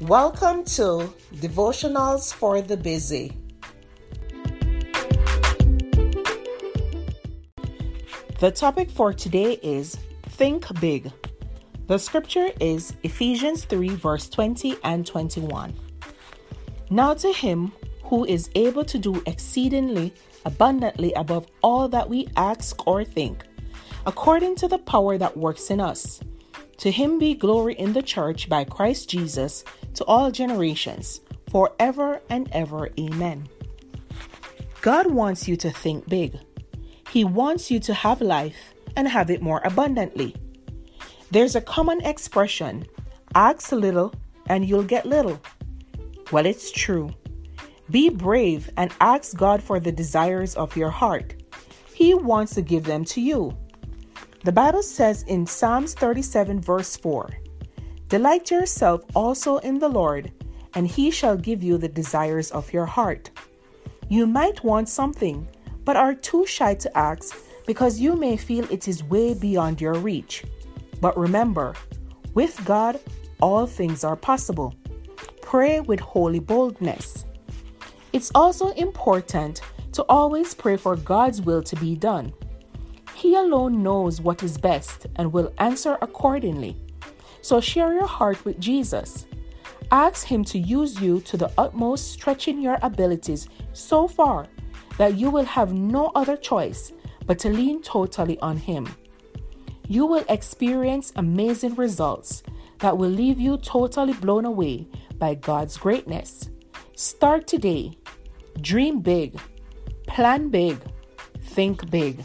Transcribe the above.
Welcome to Devotionals for the Busy. The topic for today is Think Big. The scripture is Ephesians 3, verse 20 and 21. Now to him who is able to do exceedingly abundantly above all that we ask or think, according to the power that works in us. To him be glory in the church by Christ Jesus to all generations, forever and ever. Amen. God wants you to think big. He wants you to have life and have it more abundantly. There's a common expression ask little and you'll get little. Well, it's true. Be brave and ask God for the desires of your heart. He wants to give them to you. The Bible says in Psalms 37, verse 4 Delight yourself also in the Lord, and he shall give you the desires of your heart. You might want something, but are too shy to ask because you may feel it is way beyond your reach. But remember, with God, all things are possible. Pray with holy boldness. It's also important to always pray for God's will to be done. He alone knows what is best and will answer accordingly. So share your heart with Jesus. Ask Him to use you to the utmost, stretching your abilities so far that you will have no other choice but to lean totally on Him. You will experience amazing results that will leave you totally blown away by God's greatness. Start today. Dream big. Plan big. Think big.